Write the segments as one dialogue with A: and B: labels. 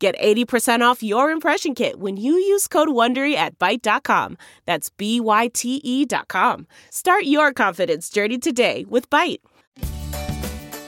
A: Get 80% off your impression kit when you use code WONDERY at Byte.com. That's B-Y-T-E dot com. Start your confidence journey today with Byte.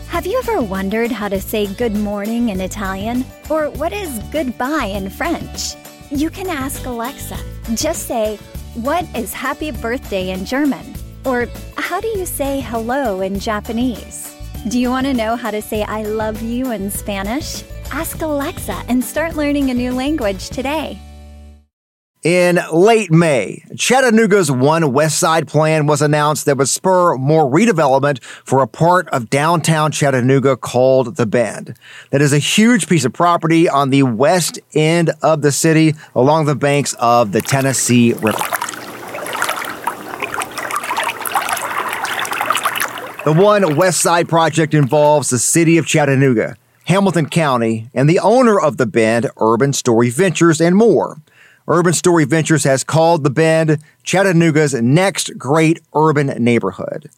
B: Have you ever wondered how to say good morning in Italian? Or what is goodbye in French? You can ask Alexa. Just say, what is happy birthday in German? Or how do you say hello in Japanese? Do you want to know how to say I love you in Spanish? Ask Alexa and start learning a new language today.
C: In late May, Chattanooga's One West Side plan was announced that would spur more redevelopment for a part of downtown Chattanooga called The Bend. That is a huge piece of property on the west end of the city along the banks of the Tennessee River. The One West Side project involves the city of Chattanooga, Hamilton County, and the owner of the Bend, Urban Story Ventures, and more. Urban Story Ventures has called the Bend Chattanooga's next great urban neighborhood.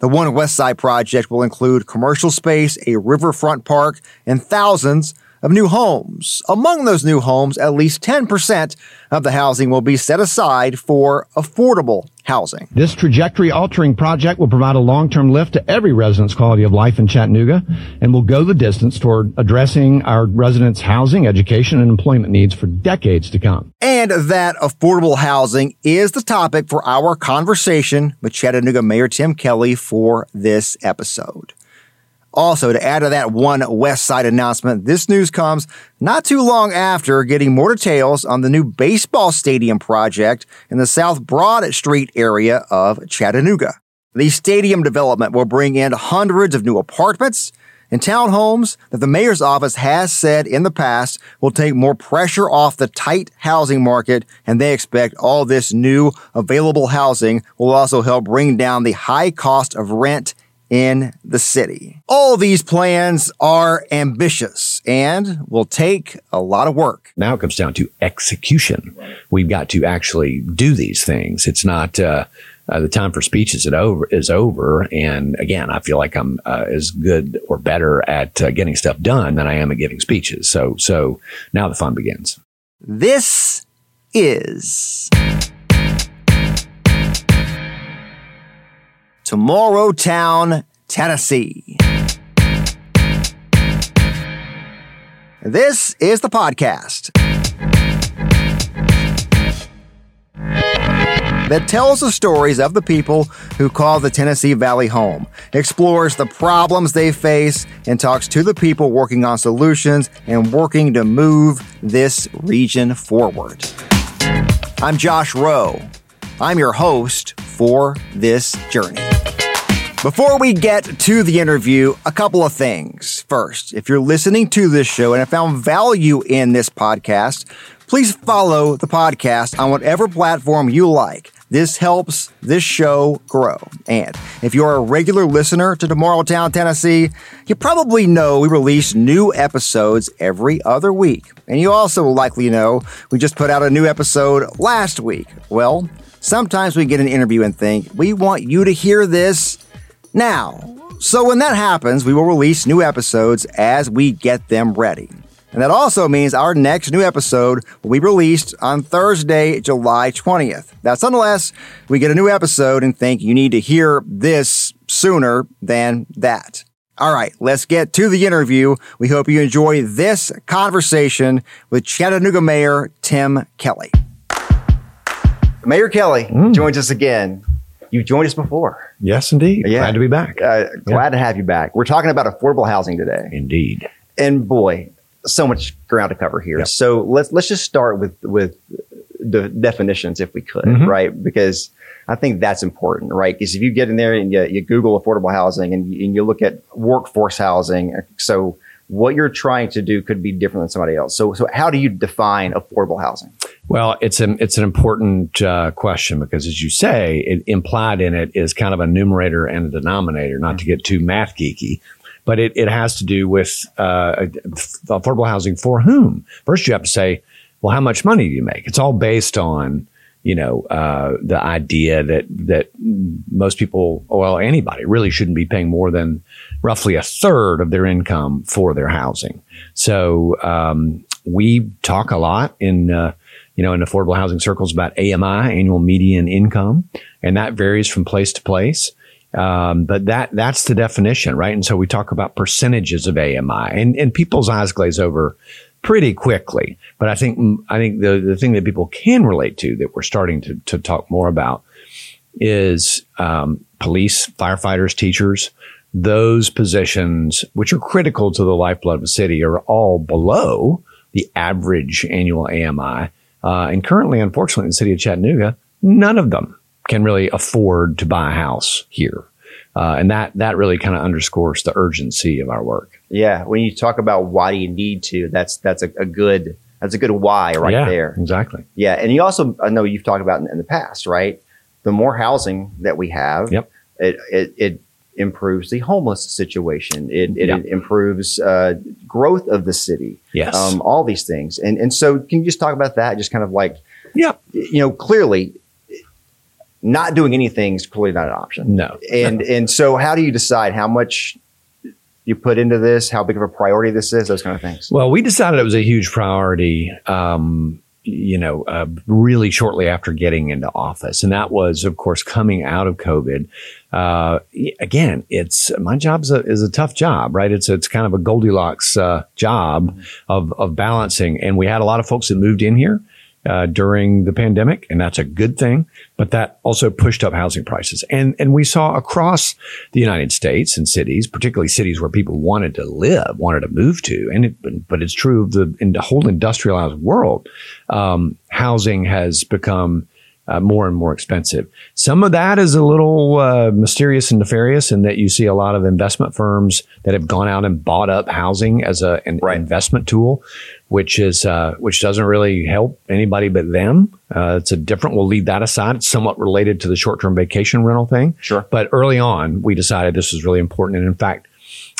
C: The One West Side project will include commercial space, a riverfront park, and thousands of new homes. Among those new homes, at least 10% of the housing will be set aside for affordable housing.
D: This trajectory altering project will provide a long-term lift to every resident's quality of life in Chattanooga and will go the distance toward addressing our residents' housing, education, and employment needs for decades to come.
C: And that affordable housing is the topic for our conversation with Chattanooga Mayor Tim Kelly for this episode. Also, to add to that one West Side announcement, this news comes not too long after getting more details on the new baseball stadium project in the South Broad Street area of Chattanooga. The stadium development will bring in hundreds of new apartments and townhomes that the mayor's office has said in the past will take more pressure off the tight housing market, and they expect all this new available housing will also help bring down the high cost of rent in the city. All these plans are ambitious and will take a lot of work.
E: Now it comes down to execution. We've got to actually do these things. It's not, uh, uh, the time for speeches is over, is over. And again, I feel like I'm uh, as good or better at uh, getting stuff done than I am at giving speeches. So, so now the fun begins.
C: This is Tomorrow Town, Tennessee. This is the podcast that tells the stories of the people who call the Tennessee Valley home, explores the problems they face, and talks to the people working on solutions and working to move this region forward. I'm Josh Roe. I'm your host for this journey. Before we get to the interview, a couple of things. First, if you're listening to this show and have found value in this podcast, please follow the podcast on whatever platform you like. This helps this show grow. And if you're a regular listener to Tomorrowtown, Tennessee, you probably know we release new episodes every other week. And you also likely know we just put out a new episode last week. Well, sometimes we get an interview and think, we want you to hear this now, so when that happens, we will release new episodes as we get them ready. And that also means our next new episode will be released on Thursday, July 20th. That's unless we get a new episode and think you need to hear this sooner than that. All right, let's get to the interview. We hope you enjoy this conversation with Chattanooga Mayor Tim Kelly. Mayor Kelly mm. joins us again. You've joined us before.
E: Yes, indeed. Yeah. Glad to be back.
C: Uh, glad yeah. to have you back. We're talking about affordable housing today.
E: Indeed.
C: And boy, so much ground to cover here. Yep. So let's let's just start with with the definitions, if we could, mm-hmm. right? Because I think that's important, right? Because if you get in there and you, you Google affordable housing and you, and you look at workforce housing, so
F: what you're trying to do could be different than somebody else. So, so how do you define affordable housing?
E: Well, it's an it's an important uh, question because, as you say, it, implied in it is kind of a numerator and a denominator. Not to get too math geeky, but it, it has to do with uh, affordable housing for whom. First, you have to say, well, how much money do you make? It's all based on you know uh, the idea that that most people, well, anybody really shouldn't be paying more than roughly a third of their income for their housing. So um, we talk a lot in uh, you know in affordable housing circles about AMI, annual median income, and that varies from place to place. Um, but that that's the definition, right? And so we talk about percentages of AMI, and and people's eyes glaze over pretty quickly. But I think I think the the thing that people can relate to that we're starting to to talk more about is um, police, firefighters, teachers. Those positions, which are critical to the lifeblood of a city, are all below the average annual AMI. Uh, and currently, unfortunately, in the city of Chattanooga, none of them can really afford to buy a house here. Uh, and that that really kind of underscores the urgency of our work.
F: Yeah, when you talk about why do you need to, that's that's a, a good that's a good why right
E: yeah,
F: there.
E: Exactly.
F: Yeah, and you also I know you've talked about in, in the past, right? The more housing that we have,
E: yep.
F: it, it, it improves the homeless situation. It, it, yep. improves uh, growth of the city.
E: Yes,
F: um, all these things, and and so can you just talk about that? Just kind of like,
E: yeah,
F: you know, clearly not doing anything is clearly not an option.
E: No.
F: And and so how do you decide how much you put into this, how big of a priority this is, those kind of things?
E: Well, we decided it was a huge priority. Um, you know, uh, really shortly after getting into office, and that was, of course, coming out of COVID. Uh, again, it's my job is a, is a tough job, right? It's it's kind of a Goldilocks uh, job mm-hmm. of of balancing, and we had a lot of folks that moved in here uh, during the pandemic, and that's a good thing. But that also pushed up housing prices, and and we saw across the United States and cities, particularly cities where people wanted to live, wanted to move to, and it, but it's true of the in the whole industrialized world, um, housing has become uh, more and more expensive. Some of that is a little uh, mysterious and nefarious in that you see a lot of investment firms that have gone out and bought up housing as a, an right. investment tool, which is uh, which doesn't really help anybody but them. Uh, it's a different. We'll leave that aside. It's somewhat related to the short term vacation rental thing.
F: Sure.
E: But early on, we decided this was really important, and in fact,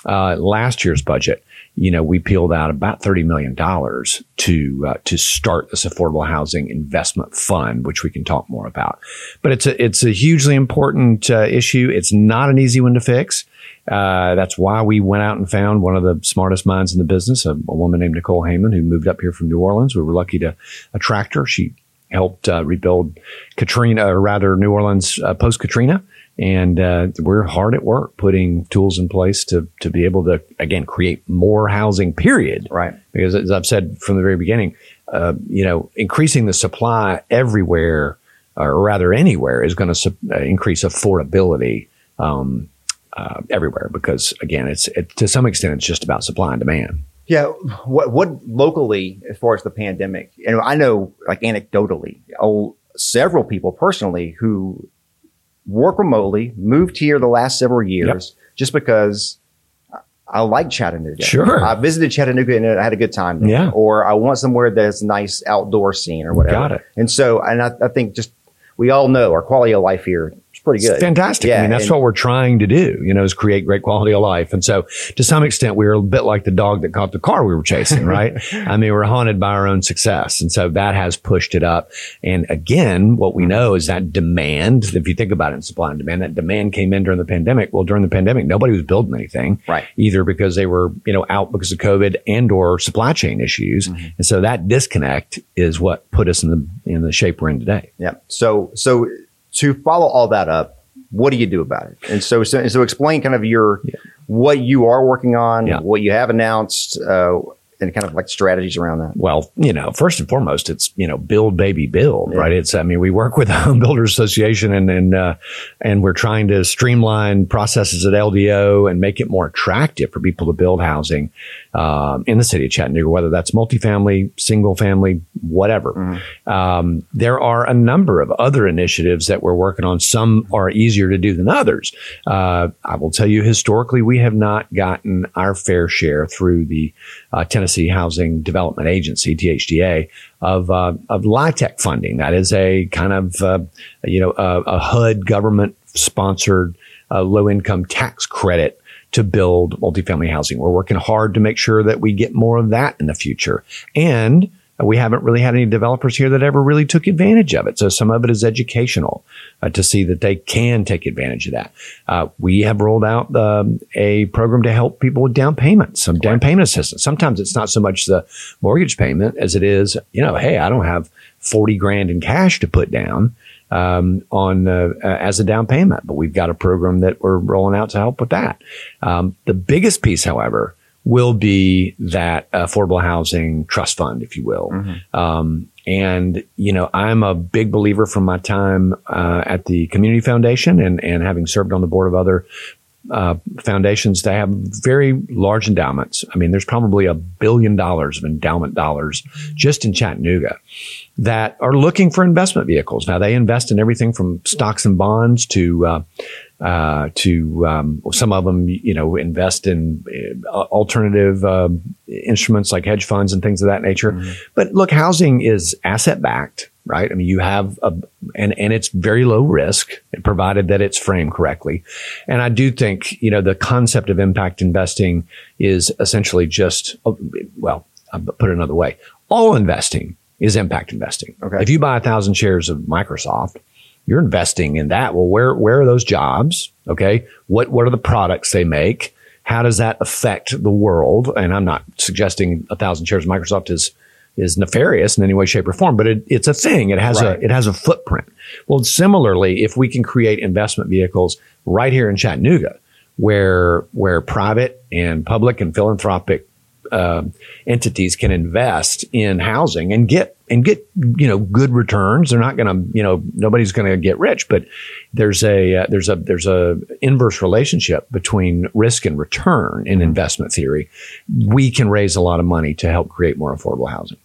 E: uh, last year's budget you know, we peeled out about $30 million to, uh, to start this affordable housing investment fund, which we can talk more about. But it's a, it's a hugely important uh, issue. It's not an easy one to fix. Uh, that's why we went out and found one of the smartest minds in the business, a, a, woman named Nicole Heyman, who moved up here from New Orleans. We were lucky to attract her. She helped uh, rebuild Katrina, or rather New Orleans uh, post Katrina and uh, we're hard at work putting tools in place to to be able to again create more housing. Period.
F: Right.
E: Because as I've said from the very beginning, uh, you know, increasing the supply everywhere, or rather anywhere, is going to su- uh, increase affordability. Um, uh, everywhere because again, it's it, to some extent it's just about supply and demand.
F: Yeah, what what locally as far as the pandemic, and I know like anecdotally, oh, several people personally who work remotely, moved here the last several years yep. just because I like Chattanooga.
E: Sure.
F: I visited Chattanooga and I had a good time there.
E: Yeah.
F: Or I want somewhere that's nice outdoor scene or whatever.
E: Got it.
F: And so, and I, I think just, we all know our quality of life here pretty good.
E: It's fantastic. Yeah, I mean, that's and, what we're trying to do, you know, is create great quality of life. And so to some extent, we were a bit like the dog that caught the car we were chasing, right? I mean, we're haunted by our own success. And so that has pushed it up. And again, what we know is that demand, if you think about it in supply and demand, that demand came in during the pandemic. Well, during the pandemic, nobody was building anything.
F: Right.
E: Either because they were, you know, out because of COVID and or supply chain issues. Mm-hmm. And so that disconnect is what put us in the, in the shape we're in today.
F: Yeah. So, so to follow all that up, what do you do about it? And so, so, so explain kind of your, yeah. what you are working on, yeah. what you have announced, uh,
C: and kind of like strategies around that?
E: Well, you know, first and foremost, it's you know, build baby build, yeah. right? It's I mean, we work with the Home Builders Association and and uh, and we're trying to streamline processes at LDO and make it more attractive for people to build housing um, in the city of Chattanooga, whether that's multifamily, single family, whatever. Mm-hmm. Um, there are a number of other initiatives that we're working on. Some are easier to do than others. Uh, I will tell you, historically, we have not gotten our fair share through the uh, Tennessee Housing Development Agency (THDA) of uh, of LIHTC funding. That is a kind of uh, you know a, a HUD government sponsored uh, low income tax credit to build multifamily housing. We're working hard to make sure that we get more of that in the future. And we haven't really had any developers here that ever really took advantage of it. So some of it is educational uh, to see that they can take advantage of that. Uh, we have rolled out um, a program to help people with down payments, some down payment assistance. Sometimes it's not so much the mortgage payment as it is, you know, hey, I don't have 40 grand in cash to put down um, on uh, as a down payment. But we've got a program that we're rolling out to help with that. Um, the biggest piece, however, will be that affordable housing trust fund, if you will. Mm-hmm. Um, and you know, I'm a big believer from my time uh, at the Community Foundation and and having served on the board of other uh, foundations that have very large endowments. I mean, there's probably a billion dollars of endowment dollars just in Chattanooga that are looking for investment vehicles. Now they invest in everything from stocks and bonds to uh, uh, to um, some of them, you know, invest in uh, alternative uh, instruments like hedge funds and things of that nature. Mm-hmm. But look, housing is asset backed, right? I mean, you have a, and and it's very low risk, provided that it's framed correctly. And I do think, you know, the concept of impact investing is essentially just, well, I'll put it another way, all investing is impact investing. Okay. If you buy a thousand shares of Microsoft, you're investing in that. Well, where, where are those jobs? Okay. What, what are the products they make? How does that affect the world? And I'm not suggesting a thousand shares of Microsoft is, is nefarious in any way, shape, or form, but it, it's a thing. It has right. a it has a footprint. Well, similarly, if we can create investment vehicles right here in Chattanooga, where where private and public and philanthropic uh, entities can invest in housing and get and get you know good returns. They're not going to you know nobody's going to get rich, but there's a uh, there's a there's a inverse relationship between risk and return in investment theory. We can raise a lot of money to help create more affordable housing.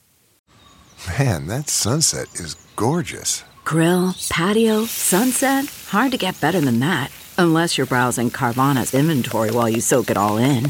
G: Man, that sunset is gorgeous.
H: Grill, patio, sunset. Hard to get better than that. Unless you're browsing Carvana's inventory while you soak it all in.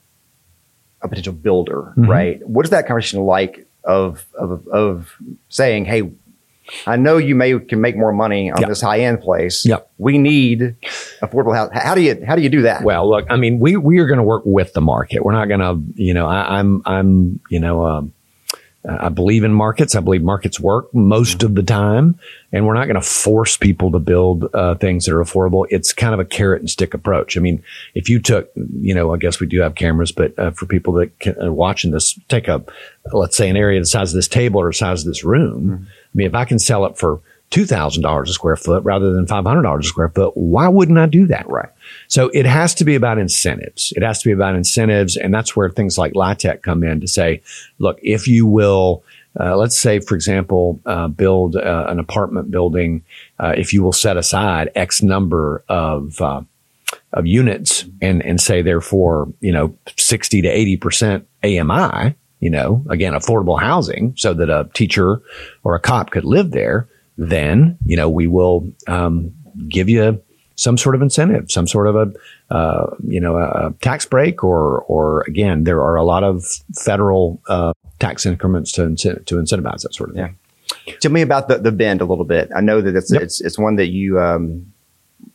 C: a potential builder, mm-hmm. right? What is that conversation like of, of, of saying, Hey, I know you may can make more money on yep. this high end place.
E: Yep.
C: We need affordable house. How do you how do you do that?
E: Well, look, I mean, we we are going to work with the market. We're not going to, you know, I, am I'm, I'm you know, um, I believe in markets. I believe markets work most of the time, and we're not going to force people to build uh, things that are affordable. It's kind of a carrot and stick approach. I mean, if you took, you know, I guess we do have cameras, but uh, for people that can, are watching this, take a, let's say, an area the size of this table or the size of this room. Mm-hmm. I mean, if I can sell it for $2,000 a square foot rather than $500 a square foot, why wouldn't I do that?
C: Right.
E: So it has to be about incentives. It has to be about incentives. And that's where things like LIHTC come in to say, look, if you will, uh, let's say, for example, uh, build uh, an apartment building, uh, if you will set aside X number of, uh, of units and, and say therefore, you know, 60 to 80% AMI, you know, again, affordable housing so that a teacher or a cop could live there, then, you know, we will um, give you some sort of incentive, some sort of a, uh, you know, a tax break or, or again, there are a lot of federal uh, tax increments to, incent- to incentivize that sort of thing.
F: Tell me about the, the bend a little bit. I know that it's
E: Yep.
F: it's it's one that you um,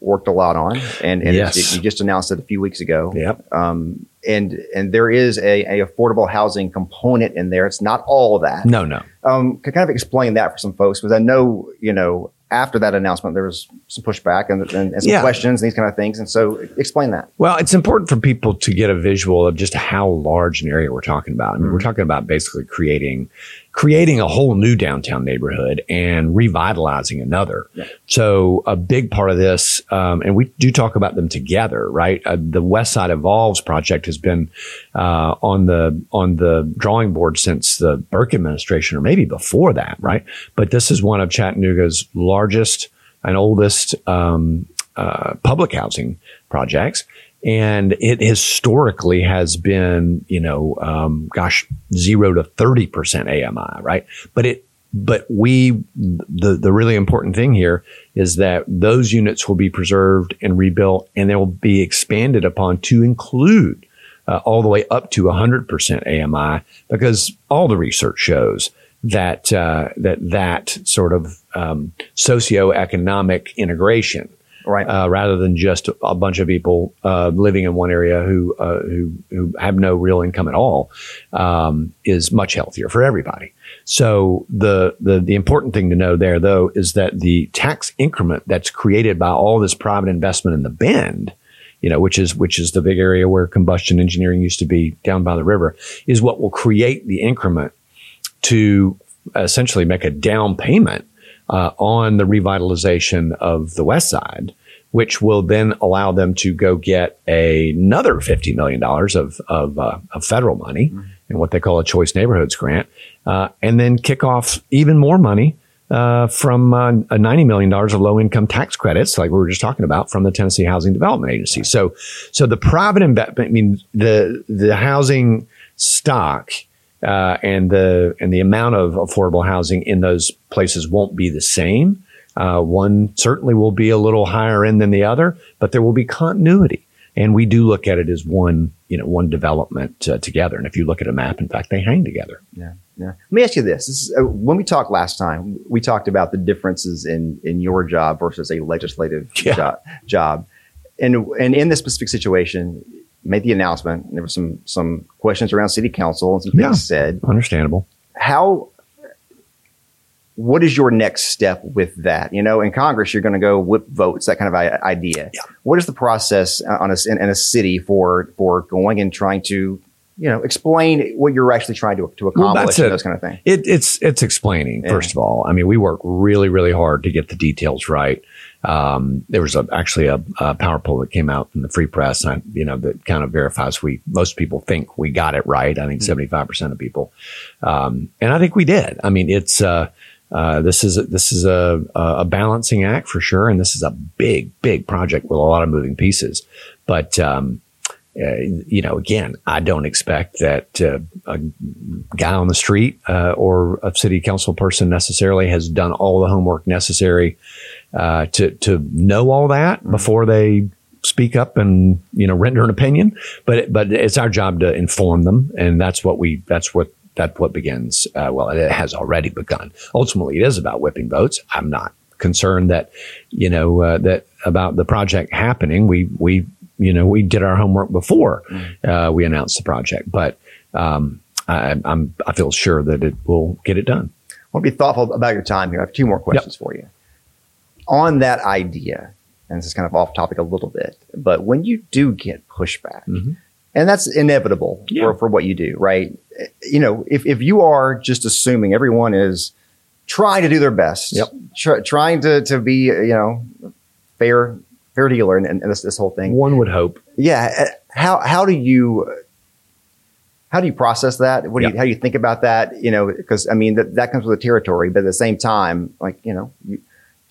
F: worked a lot on, and, and
E: Yes.
F: you just announced it a few weeks ago.
E: Yep.
F: Um, and and there is a, a affordable housing component in there. It's not all of that.
E: No, no.
F: Um, can kind of explain that for some folks because I know you know after that announcement there was some pushback and, and, and some
E: Yeah.
F: questions and these kind of things. And so explain that.
E: Well, it's important for people to get a visual of just how large an area we're talking about. I mean, we're talking about basically creating creating a whole new downtown neighborhood and revitalizing another. So a big part of this, um, and we do talk about them together, right? Uh, the West Side Evolves project has been uh, on the on the drawing board since the Berke administration, or maybe before that, right? But this is one of Chattanooga's largest and oldest um, uh, public housing projects. And it historically has been, you know, um, gosh, zero to 30% AMI, right? But it, but we, the, the really important thing here is that those units will be preserved and rebuilt and they will be expanded upon to include uh, all the way up to 100% AMI because all the research shows that uh, that that sort of um, socioeconomic integration,
F: Right.
E: uh, rather than just a bunch of people uh, living in one area who uh, who who have no real income at all, um, is much healthier for everybody. So the, the the important thing to know there, though, is that the tax increment that's created by all this private investment in the Bend you know, which is which is the big area where combustion engineering used to be down by the river, is what will create the increment to essentially make a down payment uh, on the revitalization of the West Side, which will then allow them to go get another fifty million dollars of of, uh, of federal money in what they call a Choice Neighborhoods grant, uh, and then kick off even more money uh, from uh, a ninety million dollars of low income tax credits, like we were just talking about, from the Tennessee Housing Development Agency. So, so the private investment, I mean, the the housing stock uh, and the and the amount of affordable housing in those places won't be the same. Uh, one certainly will be a little higher end than the other, but there will be continuity. And we do look at it as one, you know, one development uh, together. And if you look at a map, in fact, they hang together.
F: Yeah, yeah. Let me ask you this: this is, uh, when we talked last time, we talked about the differences in in your job versus a legislative
E: Yeah.
F: job, job, and and in this specific situation, made the announcement. And there were some some questions around city council and some things
E: Yeah.
F: said.
E: Understandable.
F: How? What is your next step with that? You know, in Congress, you're going to go whip votes, that kind of idea.
E: Yeah.
F: What is the process uh, on a, in, in a city for for going and trying to, you know, explain what you're actually trying to to accomplish
E: that's
F: and those kind of things?
E: It, it's it's explaining
F: Yeah.
E: first of all. I mean, we work really really hard to get the details right. Um, there was a, actually a, a power poll that came out in the Free Press, and I, you know that kind of verifies we most people think we got it right. I think seventy five percent of people, um, and I think we did. I mean, it's uh, uh, this is a, this is a, a balancing act for sure, and this is a big big project with a lot of moving pieces. But um, uh, you know, again, I don't expect that uh, a guy on the street uh, or a city council person necessarily has done all the homework necessary uh, to to know all that before they speak up and you know render an opinion. But but it's our job to inform them, and that's what we that's what that's what begins. Uh, well, it has already begun. Ultimately, it is about whipping votes. I'm not concerned that you know uh, that about the project happening. We we you know we did our homework before uh, we announced the project, but um, I, I'm I feel sure that it will get it done.
F: I want to be thoughtful about your time here. I have two more questions for you. On that idea, and this is kind of off topic a little bit, but when you do get pushback,
E: Mhm.
F: and that's inevitable
E: Yeah.
F: for, for what you do, right? You know, if, if you are just assuming everyone is trying to do their best,
E: Yep.
F: tr- trying to, to be, you know, fair, fair dealer and, and this, this whole thing.
E: One would hope.
F: Yeah. uh, How, how do you, how do you process that? What do you, how do you think about that? You know, because I mean, that, that comes with the territory, but at the same time, like, you know, you,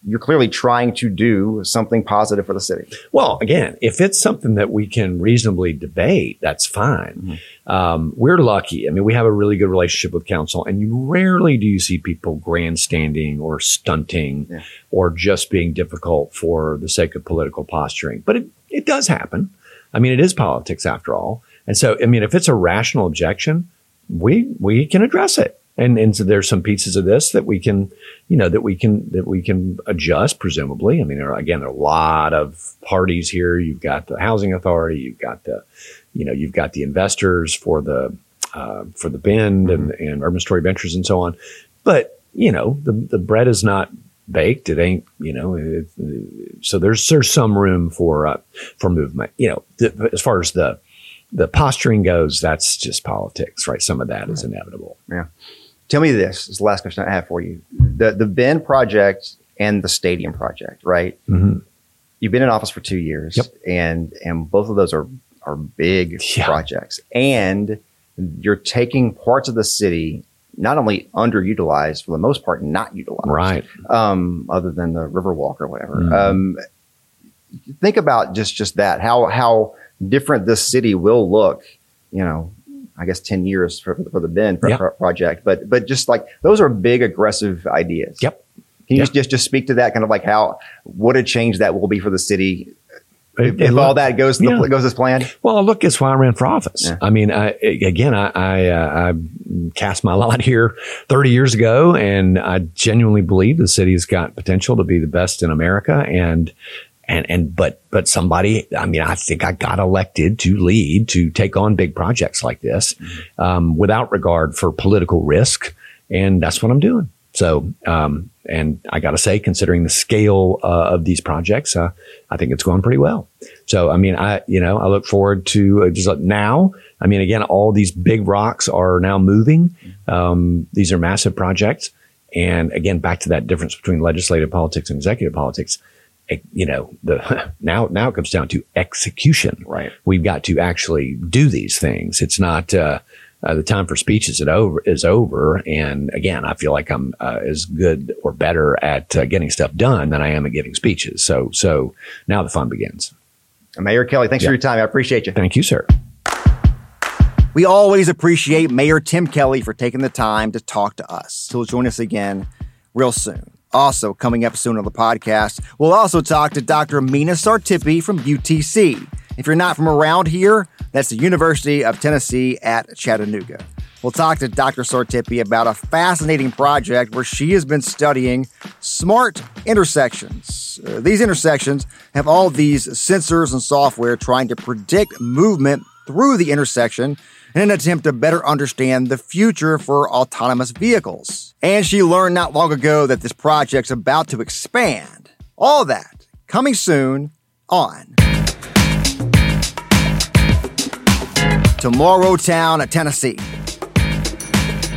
C: you're clearly trying to do something positive for the city.
E: Well, again, if it's something that we can reasonably debate, that's fine. Mm-hmm. Um, we're lucky. I mean, we have a really good relationship with council, and you rarely do you see people grandstanding or stunting yeah. or just being difficult for the sake of political posturing. But it, it does happen. I mean, it is politics after all. And so, I mean, if it's a rational objection, we we can address it. And and so there's some pieces of this that we can, you know, that we can that we can adjust. Presumably, I mean, there are, again, there are a lot of parties here. You've got the housing authority. You've got the, you know, you've got the investors for the uh, for the Bend and and Urban Story Ventures and so on. But you know, the the bread is not baked. It ain't, you know, it, so there's there's some room for uh, for movement. You know, th- as far as the the posturing goes, that's just politics, right? Some of that is inevitable.
C: Yeah. Tell me this, this is the last question I have for you. The the Bend project and the stadium project, right? Mm-hmm. You've been in office for two years,
E: yep.
C: and and both of those are are big yeah. projects, and you're taking parts of the city not only underutilized for the most part, not utilized,
E: right?
C: Um, other than the Riverwalk or whatever. Mm-hmm. Um, think about just just that how how different this city will look, you know, I guess 10 years for, for the Bend yep. project. But, but just like those are big, aggressive ideas.
E: Yep.
C: Can you yep. just, just speak to that kind of like how, what a change that will be for the city if, if all that goes yeah. the, goes as planned?
E: Well, look, it's why I ran for office. Yeah. I mean, I, again, I I, uh, I, cast my lot here 30 years ago, and I genuinely believe the city's got potential to be the best in America. And and and but but somebody i mean i think i got elected to lead to take on big projects like this um, without regard for political risk. And that's what i'm doing. So um, and i gotta say considering the scale uh, of these projects uh, i think it's going pretty well. So i mean i you know i look forward to uh, just now i mean again all these big rocks are now moving. Um, these are massive projects. And again back to that difference between legislative politics and executive politics you know, the now now it comes down to execution.
C: Right.
E: We've got to actually do these things. It's not uh, uh, the time for speeches is over. Is over. And again, I feel like I'm uh, as good or better at uh, getting stuff done than I am at giving speeches. So so now the fun begins.
C: Mayor Kelly, thanks yeah. for your time. I appreciate you.
E: Thank you, sir.
C: We always appreciate Mayor Tim Kelly for taking the time to talk to us. He'll join us again real soon. Also, coming up soon on the podcast, we'll also talk to Dr. Mina Sartipi from UTC. If you're not from around here, that's the University of Tennessee at Chattanooga. We'll talk to Dr. Sartipi about a fascinating project where she has been studying smart intersections. Uh, these intersections have all these sensors and software trying to predict movement through the intersection in an attempt to better understand the future for autonomous vehicles. And she learned not long ago that this project's about to expand. All that coming soon on Tomorrow Town, Tennessee.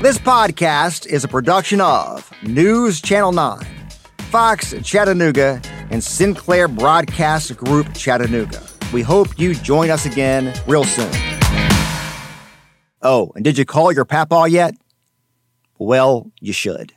C: This podcast is a production of News Channel 9, Fox Chattanooga, and Sinclair Broadcast Group Chattanooga. We hope you join us again real soon. Oh, and did you call your papa yet? Well, you should.